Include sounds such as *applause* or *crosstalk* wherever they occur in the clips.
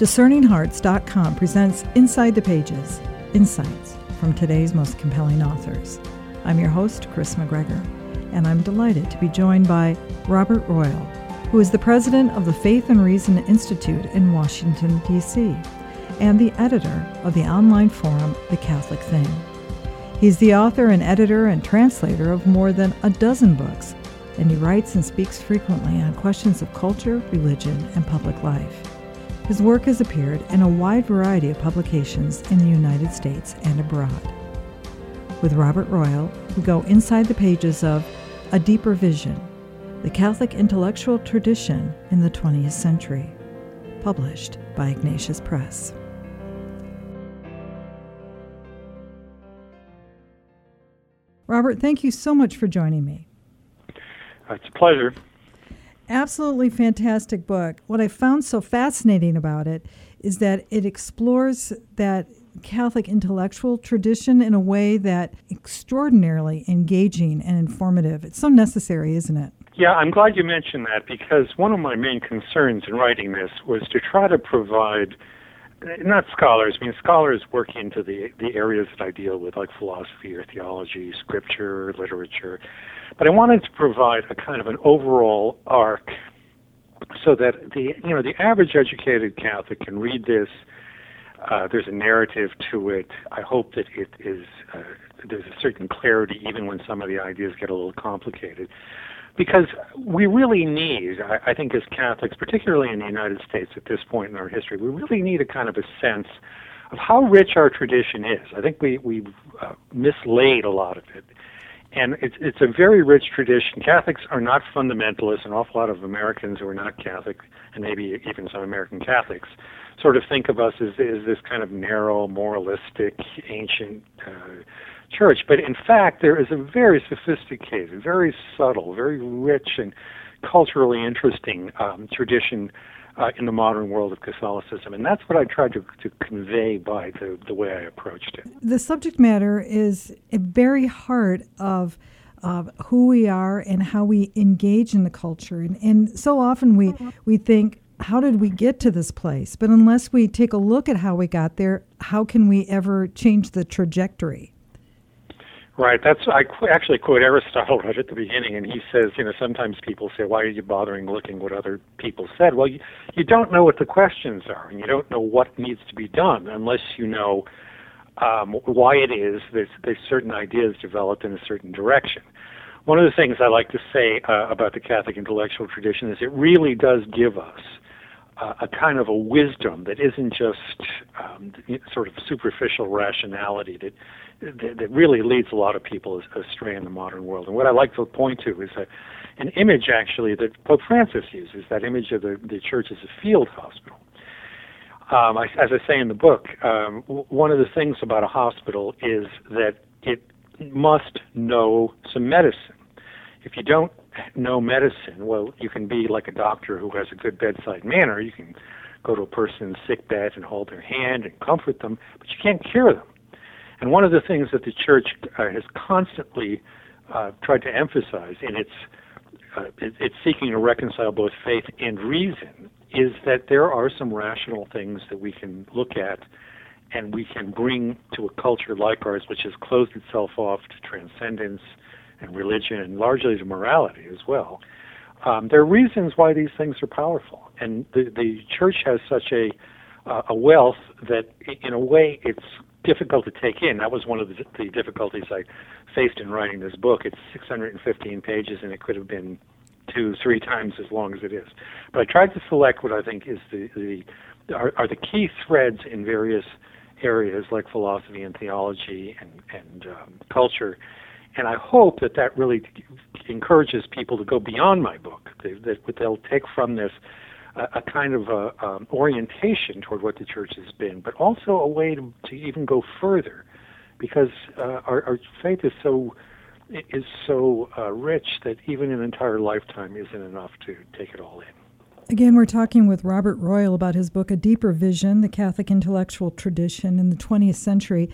DiscerningHearts.com presents Inside the Pages Insights from today's most compelling authors. I'm your host, Kris McGregor, and I'm delighted to be joined by Robert Royal, who is the president of the Faith and Reason Institute in Washington, D.C., and the editor of the online forum, The Catholic Thing. He's the author and editor and translator of more than a dozen books, and he writes and speaks frequently on questions of culture, religion, and public life. His work has appeared in a wide variety of publications in the United States and abroad. With Robert Royal, we go inside the pages of A Deeper Vision The Catholic Intellectual Tradition in the 20th Century, published by Ignatius Press. Robert, thank you so much for joining me. Uh, it's a pleasure absolutely fantastic book. What I found so fascinating about it is that it explores that Catholic intellectual tradition in a way that extraordinarily engaging and informative. It's so necessary, isn't it? Yeah, I'm glad you mentioned that because one of my main concerns in writing this was to try to provide not scholars, I mean scholars work into the the areas that I deal with like philosophy or theology, scripture, literature but I wanted to provide a kind of an overall arc so that the you know the average educated Catholic can read this. Uh, there's a narrative to it. I hope that it is uh, there's a certain clarity even when some of the ideas get a little complicated, because we really need, I, I think, as Catholics, particularly in the United States at this point in our history, we really need a kind of a sense of how rich our tradition is. I think we we uh, mislaid a lot of it and it's it's a very rich tradition. Catholics are not fundamentalists. An awful lot of Americans who are not Catholic, and maybe even some American Catholics, sort of think of us as, as this kind of narrow, moralistic, ancient uh, church. But in fact, there is a very sophisticated, very subtle, very rich, and culturally interesting um, tradition uh, in the modern world of Catholicism. And that's what I tried to, to convey by the, the way I approached it. The subject matter is a very heart of of who we are and how we engage in the culture. And, and so often we, we think, how did we get to this place? But unless we take a look at how we got there, how can we ever change the trajectory? Right. That's I qu- actually quote Aristotle right at the beginning, and he *laughs* says, you know, sometimes people say, "Why are you bothering looking what other people said?" Well, you, you don't know what the questions are, and you don't know what needs to be done unless you know um, why it is there's, there's certain ideas developed in a certain direction. One of the things I like to say uh, about the Catholic intellectual tradition is it really does give us uh, a kind of a wisdom that isn't just um, sort of superficial rationality that, that, that really leads a lot of people astray in the modern world. And what I like to point to is a, an image actually that Pope Francis uses, that image of the, the church as a field hospital. Um, I, as I say in the book, um, w- one of the things about a hospital is that it must know some medicine. If you don't know medicine, well, you can be like a doctor who has a good bedside manner. You can go to a person's sick bed and hold their hand and comfort them, but you can't cure them. And one of the things that the church uh, has constantly uh, tried to emphasize in its uh, it's seeking to reconcile both faith and reason is that there are some rational things that we can look at and we can bring to a culture like ours, which has closed itself off to transcendence and religion and largely to morality as well. Um, there are reasons why these things are powerful, and the the church has such a uh, a wealth that, in a way, it's difficult to take in. That was one of the, the difficulties I faced in writing this book. It's 615 pages, and it could have been two, three times as long as it is. But I tried to select what I think is the the are, are the key threads in various areas like philosophy and theology and and um, culture and I hope that that really encourages people to go beyond my book. They, that what they'll take from this a, kind of a, um, orientation toward what the church has been, but also a way to, to even go further, because uh, our, our faith is so is so uh, rich that even an entire lifetime isn't enough to take it all in. Again, we're talking with Robert Royal about his book, A Deeper Vision The Catholic Intellectual Tradition in the 20th Century.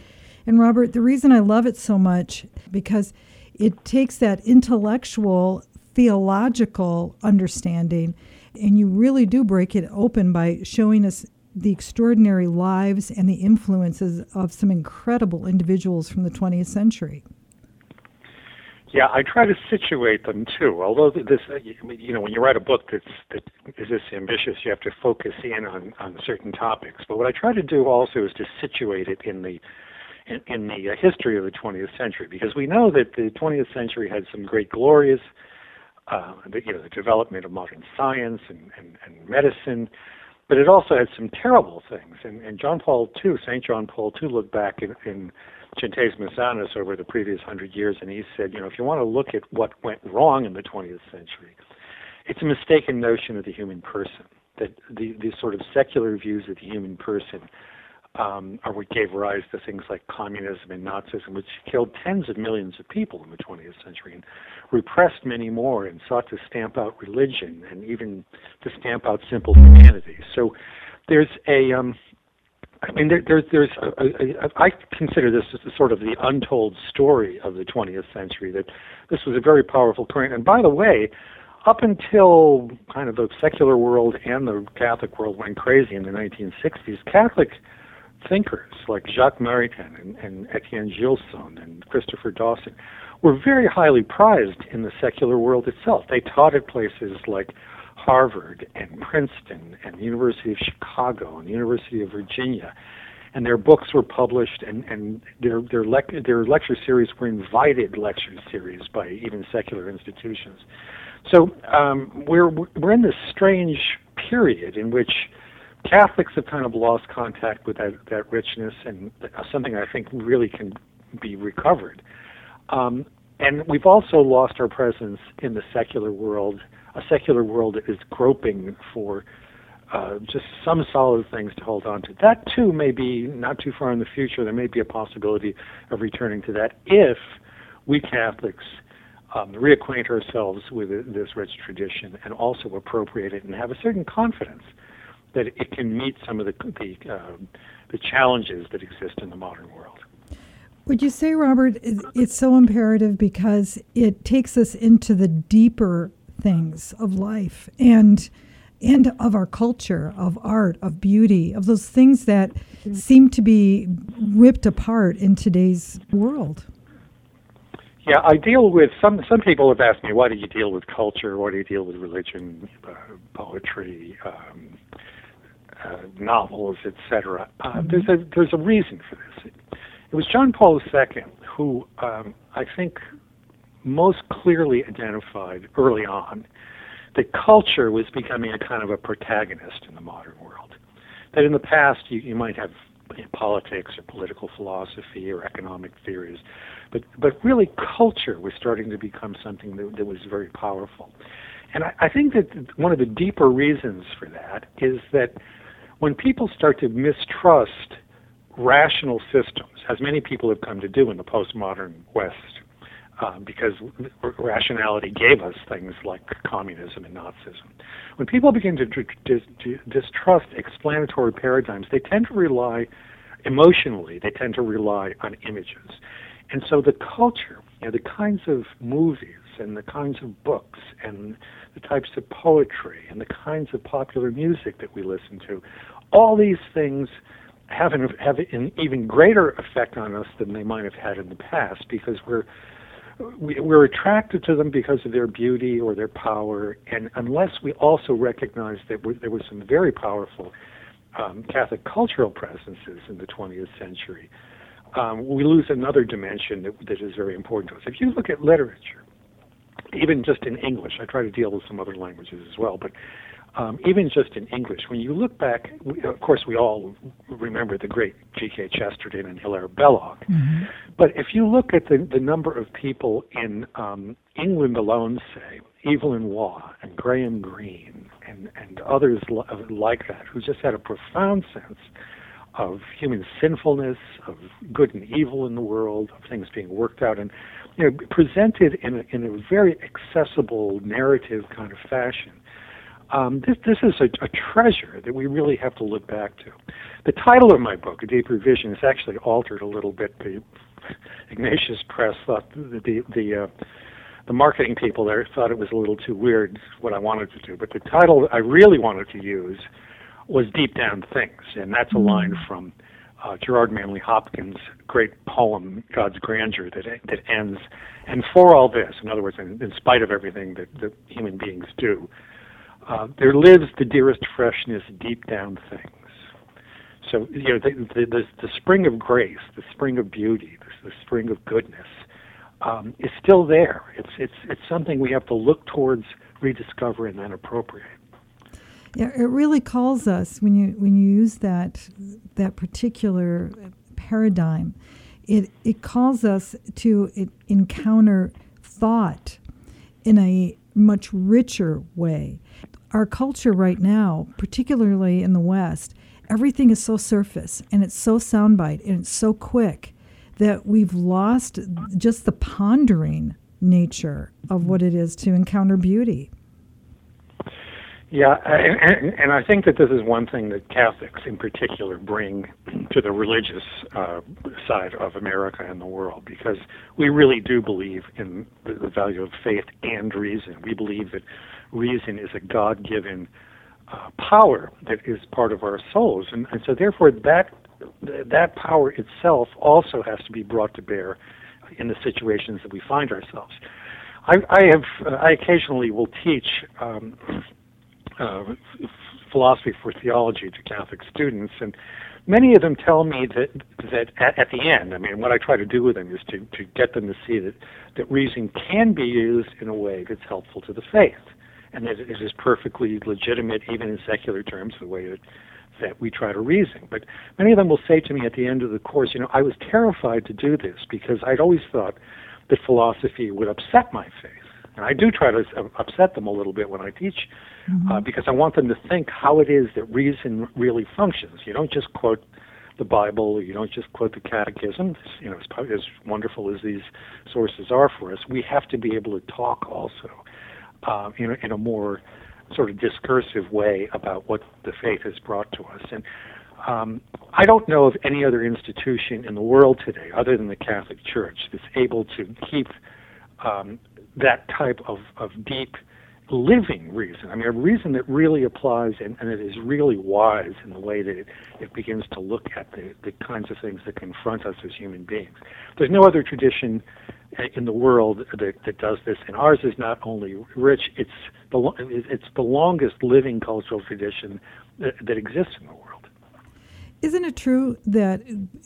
And Robert, the reason I love it so much because it takes that intellectual theological understanding and you really do break it open by showing us the extraordinary lives and the influences of some incredible individuals from the 20th century. Yeah, I try to situate them too. Although this, you know, when you write a book that's that is this ambitious, you have to focus in on on certain topics. But what I try to do also is to situate it in the in, in the uh, history of the 20th century, because we know that the 20th century had some great glories, uh, the, you know, the development of modern science and, and, and medicine, but it also had some terrible things. And, and John Paul II, St. John Paul II, looked back in, in Centesimus Annus over the previous hundred years, and he said, you know, if you want to look at what went wrong in the 20th century, it's a mistaken notion of the human person. That the, these sort of secular views of the human person um, are what gave rise to things like communism and Nazism, which killed tens of millions of people in the 20th century and repressed many more and sought to stamp out religion and even to stamp out simple humanity. So there's a, um, I mean, there, there's, there's, a, a, a, I consider this as sort of the untold story of the 20th century. That this was a very powerful current. And by the way, up until kind of the secular world and the Catholic world went crazy in the 1960s, Catholic thinkers like Jacques Maritain and, and Etienne Gilson and Christopher Dawson were very highly prized in the secular world itself. They taught at places like Harvard and Princeton and the University of Chicago and the University of Virginia. And their books were published, and, and their their, lec- their lecture series were invited lecture series by even secular institutions. So um, we're we're in this strange period in which Catholics have kind of lost contact with that, that richness and something I think really can be recovered. Um, and we've also lost our presence in the secular world, a secular world that is groping for uh, just some solid things to hold on to. That too may be not too far in the future. There may be a possibility of returning to that if we Catholics um, reacquaint ourselves with this rich tradition and also appropriate it and have a certain confidence that it can meet some of the the, uh, the challenges that exist in the modern world. Would you say, Robert, it's so imperative because it takes us into the deeper things of life and and of our culture, of art, of beauty, of those things that seem to be ripped apart in today's world? Yeah, I deal with some. Some people have asked me, "Why do you deal with culture? Why do you deal with religion, uh, poetry, um, uh, novels, etc. Uh, mm-hmm. There's a there's a reason for this. It, it was John Paul II who um, I think most clearly identified early on that culture was becoming a kind of a protagonist in the modern world. That in the past you, you might have politics or political philosophy or economic theories, but but really culture was starting to become something that, that was very powerful. And I, I think that one of the deeper reasons for that is that when people start to mistrust rational systems, as many people have come to do in the postmodern West, um, because rationality gave us things like communism and Nazism. When people begin to distrust explanatory paradigms, they tend to rely emotionally, they tend to rely on images. And so the culture, you know, the kinds of movies and the kinds of books and the types of poetry and the kinds of popular music that we listen to. All these things have an, have an even greater effect on us than they might have had in the past because we're we, we're attracted to them because of their beauty or their power, and unless we also recognize that there were some very powerful um, Catholic cultural presences in the 20th century, um, we lose another dimension that, that is very important to us. If you look at literature, even just in English. I try to deal with some other languages as well, but um, even just in English, when you look back, we, of course, we all remember the great G.K. Chesterton and Hilaire Belloc. Mm-hmm. But if you look at the, the number of people in um, England alone, say, Evelyn Waugh and Graham Greene and, and others like that, who just had a profound sense of human sinfulness, of good and evil in the world, of things being worked out, and you know, presented in a, in a very accessible narrative kind of fashion. Um, this, this is a, a, treasure that we really have to look back to. The title of my book, A Deeper Vision, is actually altered a little bit. The *laughs* Ignatius Press thought the the, the, uh, the marketing people there thought it was a little too weird what I wanted to do, but the title I really wanted to use was deep down things, and that's a line Mm. from uh, Gerard Manley Hopkins' great poem "God's Grandeur" that that ends. And for all this, in other words, in, in spite of everything that, that human beings do, uh, there lives the dearest freshness deep down things. So you know the, the, the, the spring of grace, the spring of beauty, the, the spring of goodness um, is still there. It's it's it's something we have to look towards, rediscover, and then appropriate. Yeah, it really calls us when you when you use that that particular paradigm. It it calls us to it, encounter thought in a much richer way. Our culture right now, particularly in the West, everything is so surface and it's so soundbite and it's so quick that we've lost just the pondering nature of what it is to encounter beauty. Yeah, and, and I think that this is one thing that Catholics in particular bring to the religious uh, side of America and the world because we really do believe in the, the value of faith and reason. We believe that reason is a God given uh, power that is part of our souls. And, and so, therefore, that, that power itself also has to be brought to bear in the situations that we find ourselves. I, I have, uh, I occasionally will teach. Um, *clears throat* uh, philosophy for theology to Catholic students, and many of them tell me that that at, at, the end, I mean, what I try to do with them is to to get them to see that that reason can be used in a way that's helpful to the faith, and it is perfectly legitimate, even in secular terms, the way that that we try to reason. But many of them will say to me at the end of the course, you know, I was terrified to do this because I'd always thought that philosophy would upset my faith. And I do try to upset them a little bit when I teach, mm-hmm. uh, because I want them to think how it is that reason really functions. You don't just quote the Bible, you don't just quote the Catechism. You know, as, as wonderful as these sources are for us, we have to be able to talk also uh, in, a, in a more sort of discursive way about what the faith has brought to us. And um, I don't know of any other institution in the world today, other than the Catholic Church, that's able to keep um, that type of, of deep living reason. I mean, a reason that really applies and, and it is really wise in the way that it, it begins to look at the, the kinds of things that confront us as human beings. There's no other tradition uh, in the world that, that does this, and ours is not only rich; it's the it's the longest living cultural tradition that, that exists in the world. Isn't it true that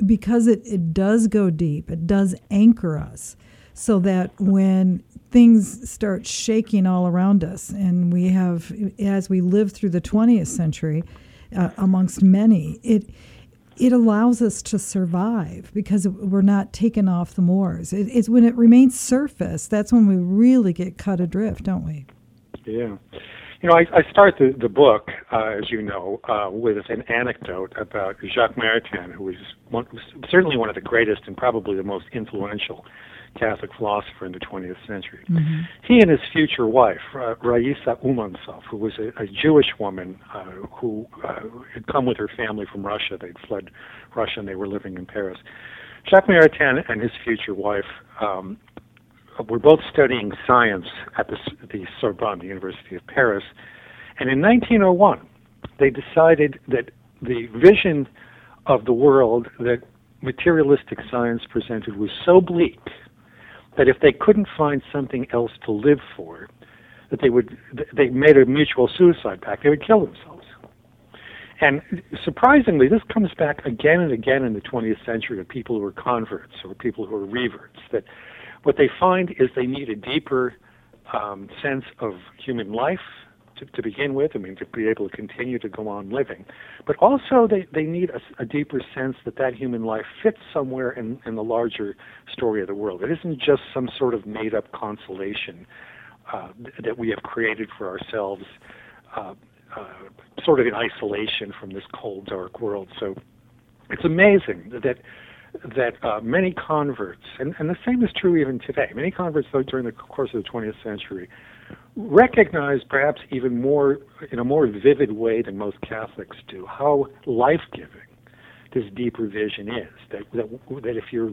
because it, it does go deep, it does anchor us, so that when things start shaking all around us, and we have, as we live through the 20th century, uh, amongst many, it it allows us to survive because we're not taken off the moors. It, it's when it remains surface that's when we really get cut adrift, don't we? Yeah. You know, I, I start the, the book, uh, as you know, uh, with an anecdote about Jacques Maritain, who was one, certainly one of the greatest and probably the most influential Catholic philosopher in the 20th century. Mm-hmm. He and his future wife, uh, Raïssa Oumançoff, who was a, a Jewish woman uh, who uh, had come with her family from Russia, they'd fled Russia and they were living in Paris. Jacques Maritain and his future wife um, were both studying science at the, the Sorbonne, the University of Paris, and in 1901 they decided that the vision of the world that materialistic science presented was so bleak that if they couldn't find something else to live for, that they would they made a mutual suicide pact. They would kill themselves. And surprisingly, this comes back again and again in the 20th century to people who are converts or people who are reverts. That what they find is they need a deeper um, sense of human life to, to, begin with. I mean, to be able to continue to go on living, but also they, they need a, a deeper sense that that human life fits somewhere in, in the larger story of the world. It isn't just some sort of made up consolation uh, that we have created for ourselves, uh, uh, sort of in isolation from this cold, dark world. So it's amazing that that uh, many converts, and, and the same is true even today, many converts though, during the course of the 20th century recognize perhaps even more, in a more vivid way than most Catholics do, how life giving this deeper vision is. That, that, that if you're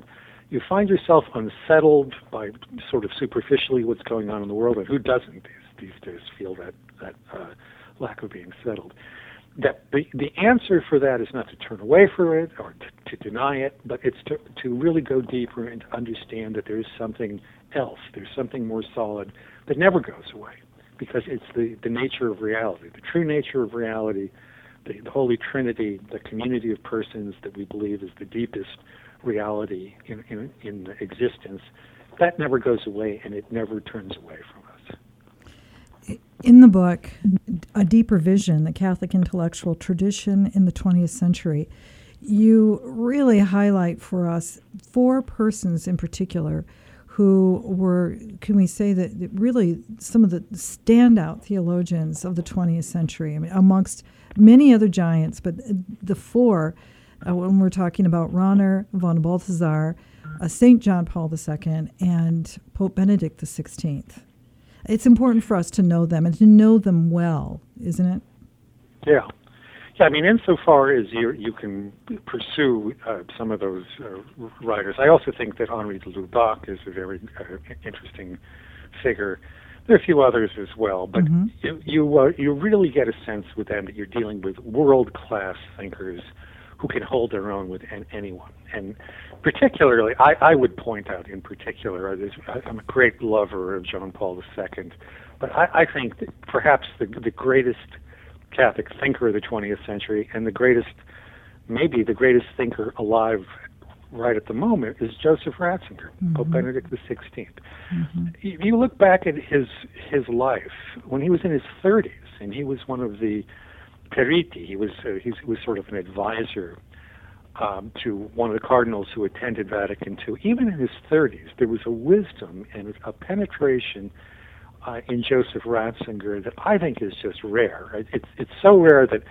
you find yourself unsettled by sort of superficially what's going on in the world, and who doesn't these, these days feel that that uh, lack of being settled? that the, the answer for that is not to turn away from it or to, to deny it, but it's to, to really go deeper and to understand that there is something else, there's something more solid that never goes away because it's the, the nature of reality, the true nature of reality, the, the Holy Trinity, the community of persons that we believe is the deepest reality in, in, in existence. That never goes away and it never turns away from us. In the book, A Deeper Vision, the Catholic Intellectual Tradition in the 20th Century, you really highlight for us four persons in particular who were, can we say that really some of the standout theologians of the 20th century, I mean, amongst many other giants, but the four, uh, when we're talking about Rahner, von Balthasar, uh, St. John Paul II, and Pope Benedict XVI. It's important for us to know them and to know them well, isn't it? Yeah. Yeah, I mean, insofar as you you can pursue uh, some of those uh, writers, I also think that Henri de Lubac is a very uh, interesting figure. There are a few others as well, but mm-hmm. you you, uh, you really get a sense with them that you're dealing with world class thinkers who can hold their own with an, anyone. And particularly, I, I would point out in particular, I'm a great lover of John Paul II, but I, I think that perhaps the the greatest Catholic thinker of the 20th century, and the greatest, maybe the greatest thinker alive right at the moment is Joseph Ratzinger, mm-hmm. Pope Benedict XVI. Mm-hmm. If you look back at his his life when he was in his 30s, and he was one of the periti, he was uh, he was sort of an advisor um, to one of the cardinals who attended Vatican II. Even in his 30s, there was a wisdom and a penetration uh, in Joseph Ratzinger that I think is just rare. It's it's so rare that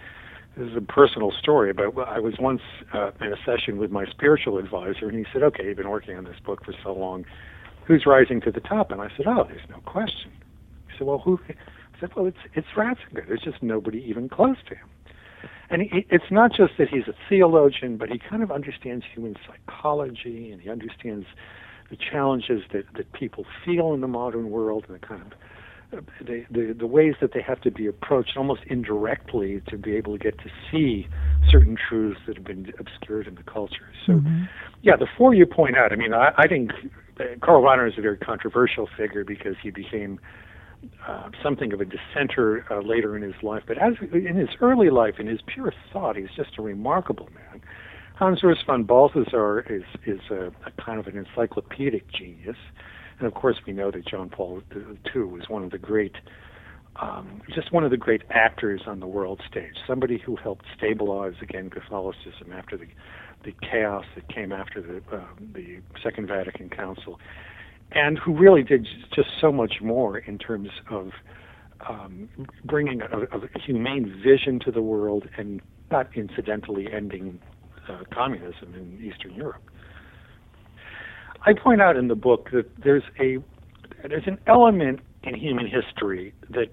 this is a personal story, but I was once uh, in a session with my spiritual advisor, and he said, "Okay, you've been working on this book for so long. Who's rising to the top?" And I said, "Oh, there's no question." He said, "Well, who?" I said, "Well, it's it's Ratzinger. There's just nobody even close to him." And he, it's not just that he's a theologian, but he kind of understands human psychology, and he understands the challenges that, that people feel in the modern world and the kind of the, the the ways that they have to be approached almost indirectly to be able to get to see certain truths that have been obscured in the culture. So, mm-hmm. yeah, the four you point out. I mean, I, I think Karl Rahner is a very controversial figure because he became uh, something of a dissenter uh, later in his life. But as in his early life, in his pure thought, he's just a remarkable man. Hans Urs von Balthasar is is a, a kind of an encyclopedic genius, and of course we know that John Paul II was one of the great, um, just one of the great actors on the world stage. Somebody who helped stabilize again Catholicism after the the chaos that came after the uh, the Second Vatican Council, and who really did just so much more in terms of um, bringing a, a humane vision to the world and not incidentally ending uh, communism in Eastern Europe. I point out in the book that there's a there's an element in human history that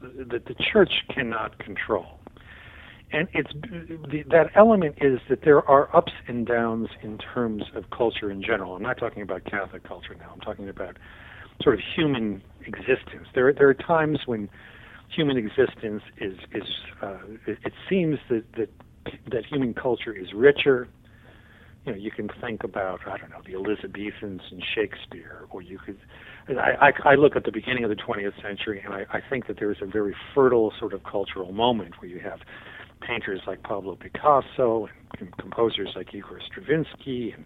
that the church cannot control, and it's the, that element is that there are ups and downs in terms of culture in general. I'm not talking about Catholic culture now. I'm talking about sort of human existence. There there are times when human existence is is uh, it, it seems that that that human culture is richer. You know, you can think about I don't know the Elizabethans and Shakespeare, or you could. I, I, I look at the beginning of the 20th century, and I, I think that there is a very fertile sort of cultural moment where you have painters like Pablo Picasso and composers like Igor Stravinsky and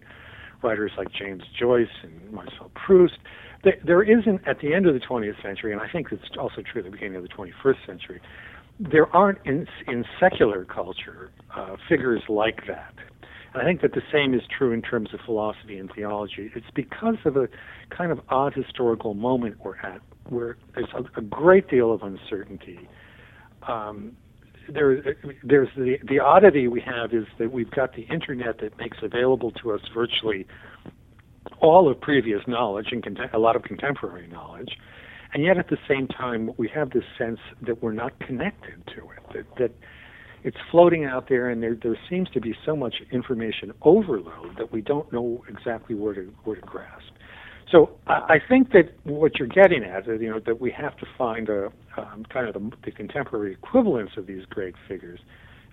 writers like James Joyce and Marcel Proust. There, there isn't at the end of the 20th century, and I think it's also true at the beginning of the 21st century there aren't in, in secular culture uh, figures like that. And I think that the same is true in terms of philosophy and theology. It's because of a kind of odd historical moment we're at, where there's a, a great deal of uncertainty. Um, there, there's the, the oddity we have is that we've got the internet that makes available to us virtually all of previous knowledge and cont- a lot of contemporary knowledge and yet at the same time we have this sense that we're not connected to it that, that it's floating out there and there there seems to be so much information overload that we don't know exactly where to where to grasp So I, I think that what you're getting at is, you know, that we have to find a um, kind of the, the contemporary equivalence of these great figures.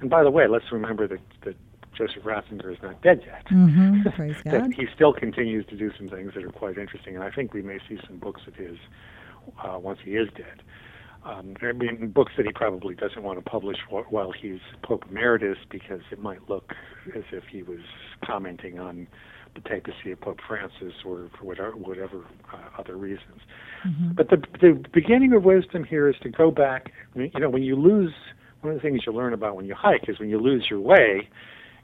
And by the way, let's remember that, that Joseph Ratzinger is not dead yet. Mm-hmm. *laughs* Praise God. he still continues to do some things that are quite interesting, and I think we may see some books of his uh, once he is dead. Um, I mean, books that he probably doesn't want to publish while he's Pope Emeritus because it might look as if he was commenting on the papacy of Pope Francis or for whatever, whatever uh, other reasons. Mm-hmm. But the, the beginning of wisdom here is to go back. You know, when you lose, one of the things you learn about when you hike is when you lose your way,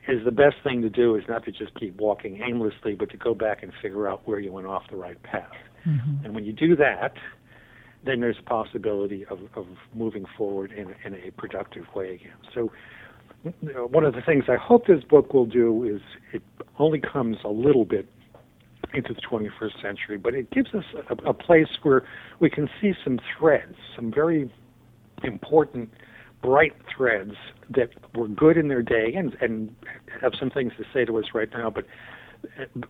is the best thing to do is not to just keep walking aimlessly, but to go back and figure out where you went off the right path. Mm-hmm. And when you do that, then there's a possibility of, of moving forward in, in a productive way again. So, one of the things I hope this book will do is it only comes a little bit into the 21st century, but it gives us a, a place where we can see some threads, some very important, bright threads that were good in their day and, and have some things to say to us right now, but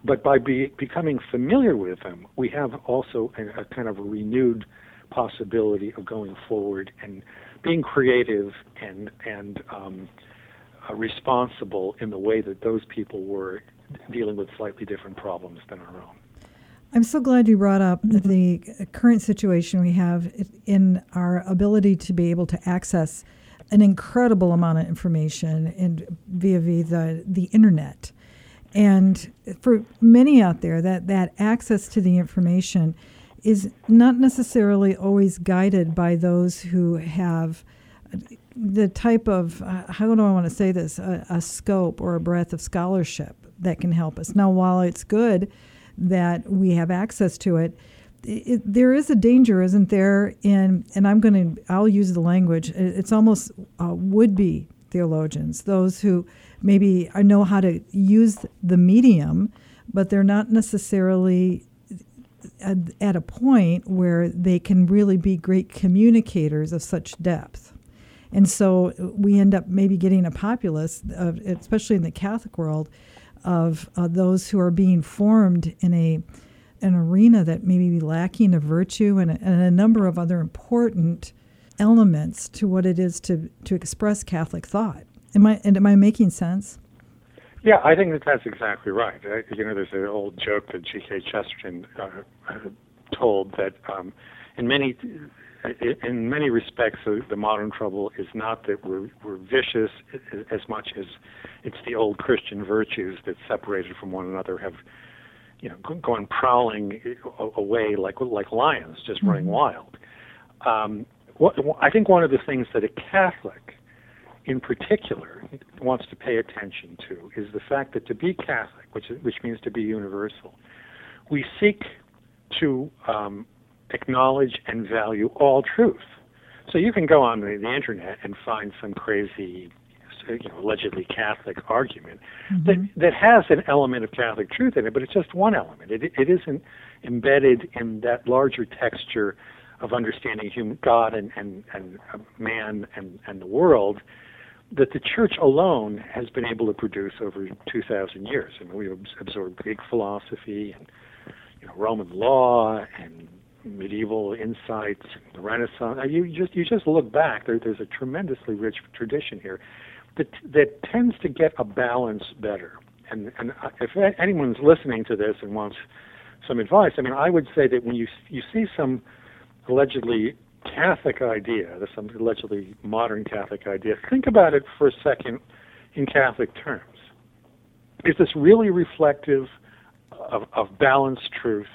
but by be, becoming familiar with them, we have also a, a kind of a renewed possibility of going forward and being creative and and um, uh, responsible in the way that those people were dealing with slightly different problems than our own. I'm so glad you brought up the current situation we have in our ability to be able to access an incredible amount of information and via, via the, the internet. And for many out there, that, that access to the information is not necessarily always guided by those who have the type of, uh, how do I want to say this, a, a scope or a breadth of scholarship that can help us. Now, while it's good that we have access to it, it, there is a danger, isn't there? In and I'm going to I'll use the language. It's almost uh, would-be theologians, those who maybe know how to use the medium, but they're not necessarily at, at a point where they can really be great communicators of such depth. And so we end up maybe getting a populace, of, especially in the Catholic world, of uh, those who are being formed in a an arena that may be lacking of virtue and a, and a number of other important elements to what it is to to express Catholic thought. Am I and am I making sense? Yeah, I think that that's exactly right. Uh, you know, there's an old joke that G.K. Chesterton uh, told that um, in many in many respects, the, the modern trouble is not that we're, we're vicious as much as it's the old Christian virtues that separated from one another have, you know, gone prowling away like like lions, just mm-hmm. running wild. Um, what, I think one of the things that a Catholic, in particular, wants to pay attention to is the fact that to be Catholic, which which means to be universal, we seek to um, acknowledge and value all truth. So you can go on the, the internet and find some crazy, you know, allegedly Catholic argument mm-hmm. that that has an element of Catholic truth in it, but it's just one element. It it isn't embedded in that larger texture of understanding human God and and and man and and the world that the church alone has been able to produce over 2,000 years. I mean, we've absorbed Greek philosophy and you know Roman law and medieval insights, the Renaissance. You just you just look back. There, there's a tremendously rich tradition here that that tends to get a balance better. And and if anyone's listening to this and wants some advice, I mean, I would say that when you you see some allegedly Catholic idea, some allegedly modern Catholic idea, think about it for a second in Catholic terms. Is this really reflective of, of balanced truth?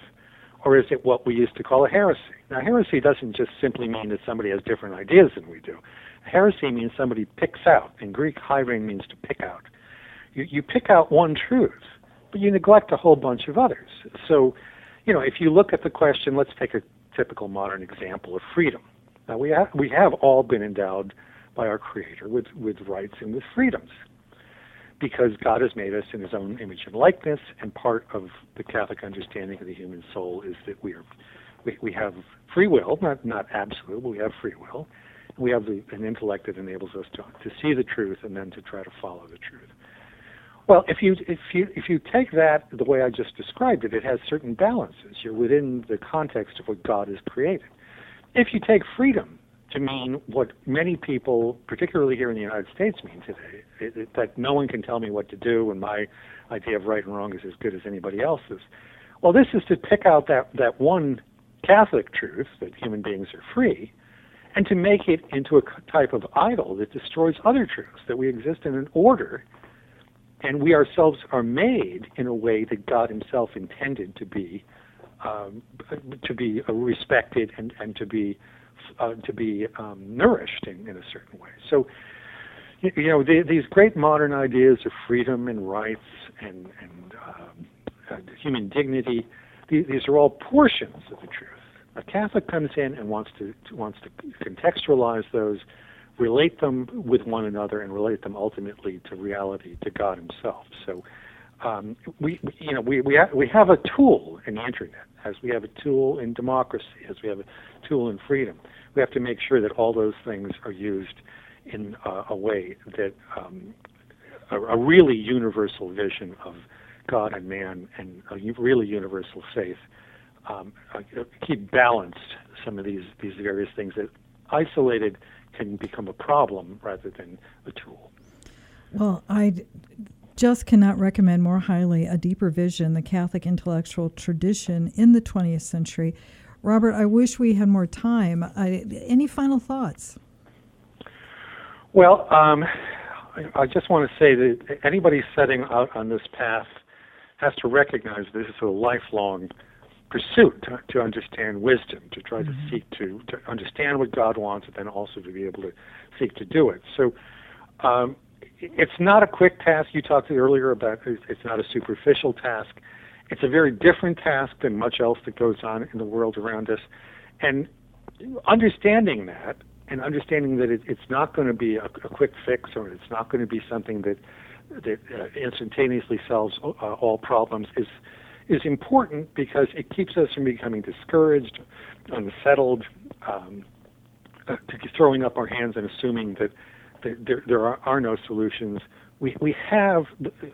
or is it what we used to call a heresy? Now, heresy doesn't just simply mean that somebody has different ideas than we do. Heresy means somebody picks out. In Greek, hairein means to pick out. You, you pick out one truth, but you neglect a whole bunch of others. So, you know, if you look at the question, let's take a typical modern example of freedom. Now, we have, we have all been endowed by our Creator with, with rights and with freedoms because God has made us in His own image and likeness, and part of the Catholic understanding of the human soul is that we are we, we have free will, not not absolute, but we have free will. We have the, an intellect that enables us to to see the truth and then to try to follow the truth. Well, if you if you if you take that the way I just described it, it has certain balances. You're within the context of what God has created. If you take freedom to mean what many people, particularly here in the United States, mean today, it, it, that no one can tell me what to do and my idea of right and wrong is as good as anybody else's. Well, this is to pick out that, that one Catholic truth that human beings are free and to make it into a type of idol that destroys other truths, that we exist in an order and we ourselves are made in a way that God Himself intended to be um, to be respected and, and to be uh, to be um, nourished in, in a certain way. So, you know, the, these great modern ideas of freedom and rights and, and um, uh, human dignity, these, these are all portions of the truth. A Catholic comes in and wants to wants to contextualize those, relate them with one another, and relate them ultimately to reality, to God Himself. So, um, we, you know, we we, ha- we have a tool in the internet, as we have a tool in democracy, as we have a tool in freedom. We have to make sure that all those things are used in uh, a way that um, a, a, really universal vision of God and man and a really universal faith um, uh, keep balanced some of these these various things that isolated can become a problem rather than a tool. Well, I just cannot recommend more highly a deeper vision, the Catholic intellectual tradition in the 20th century. Robert, I wish we had more time. any final thoughts? Well, um, I just want to say that anybody setting out on this path has to recognize this is a lifelong pursuit to, to understand wisdom, to try mm-hmm. to seek to, to understand what God wants, and then also to be able to seek to do it. So, um, it's not a quick task. You talked earlier about it's not a superficial task. It's a very different task than much else that goes on in the world around us. And understanding that and understanding that it, it's not going to be a, a, quick fix or it's not going to be something that that uh, instantaneously solves uh, all problems is is important because it keeps us from becoming discouraged, unsettled, um, uh, throwing up our hands and assuming that there, there are, are, no solutions. We, we have,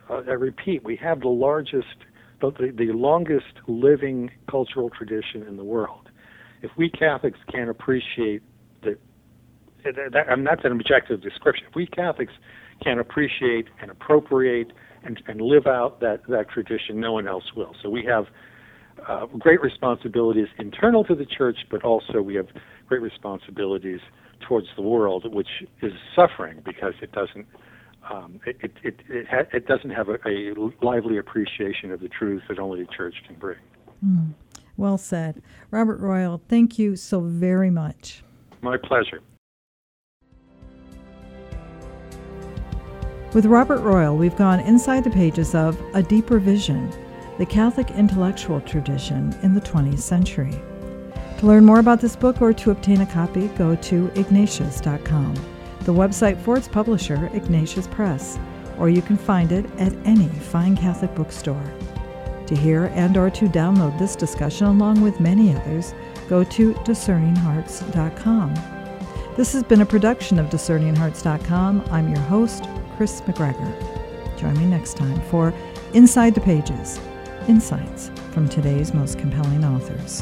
uh, I repeat, we have the largest, the, the longest living cultural tradition in the world. If we Catholics can't appreciate that, that and that's an objective description. If we Catholics can appreciate and appropriate and, and live out that, that tradition, no one else will. So we have uh, great responsibilities internal to the church, but also we have great responsibilities towards the world, which is suffering because it doesn't um, it it it, it, ha- it, doesn't have a, a, lively appreciation of the truth that only the church can bring. Mm. Well said, Robert Royal. Thank you so very much. My pleasure. With Robert Royal, we've gone inside the pages of A Deeper Vision, the Catholic intellectual tradition in the 20th century. To learn more about this book or to obtain a copy, go to ignatius.com, the website for its publisher, Ignatius Press, or you can find it at any fine Catholic bookstore. To hear and or to download this discussion along with many others, go to discerninghearts.com. This has been a production of discerninghearts.com. I'm your host, Kris McGregor. Join me next time for Inside the Pages Insights from today's most compelling authors.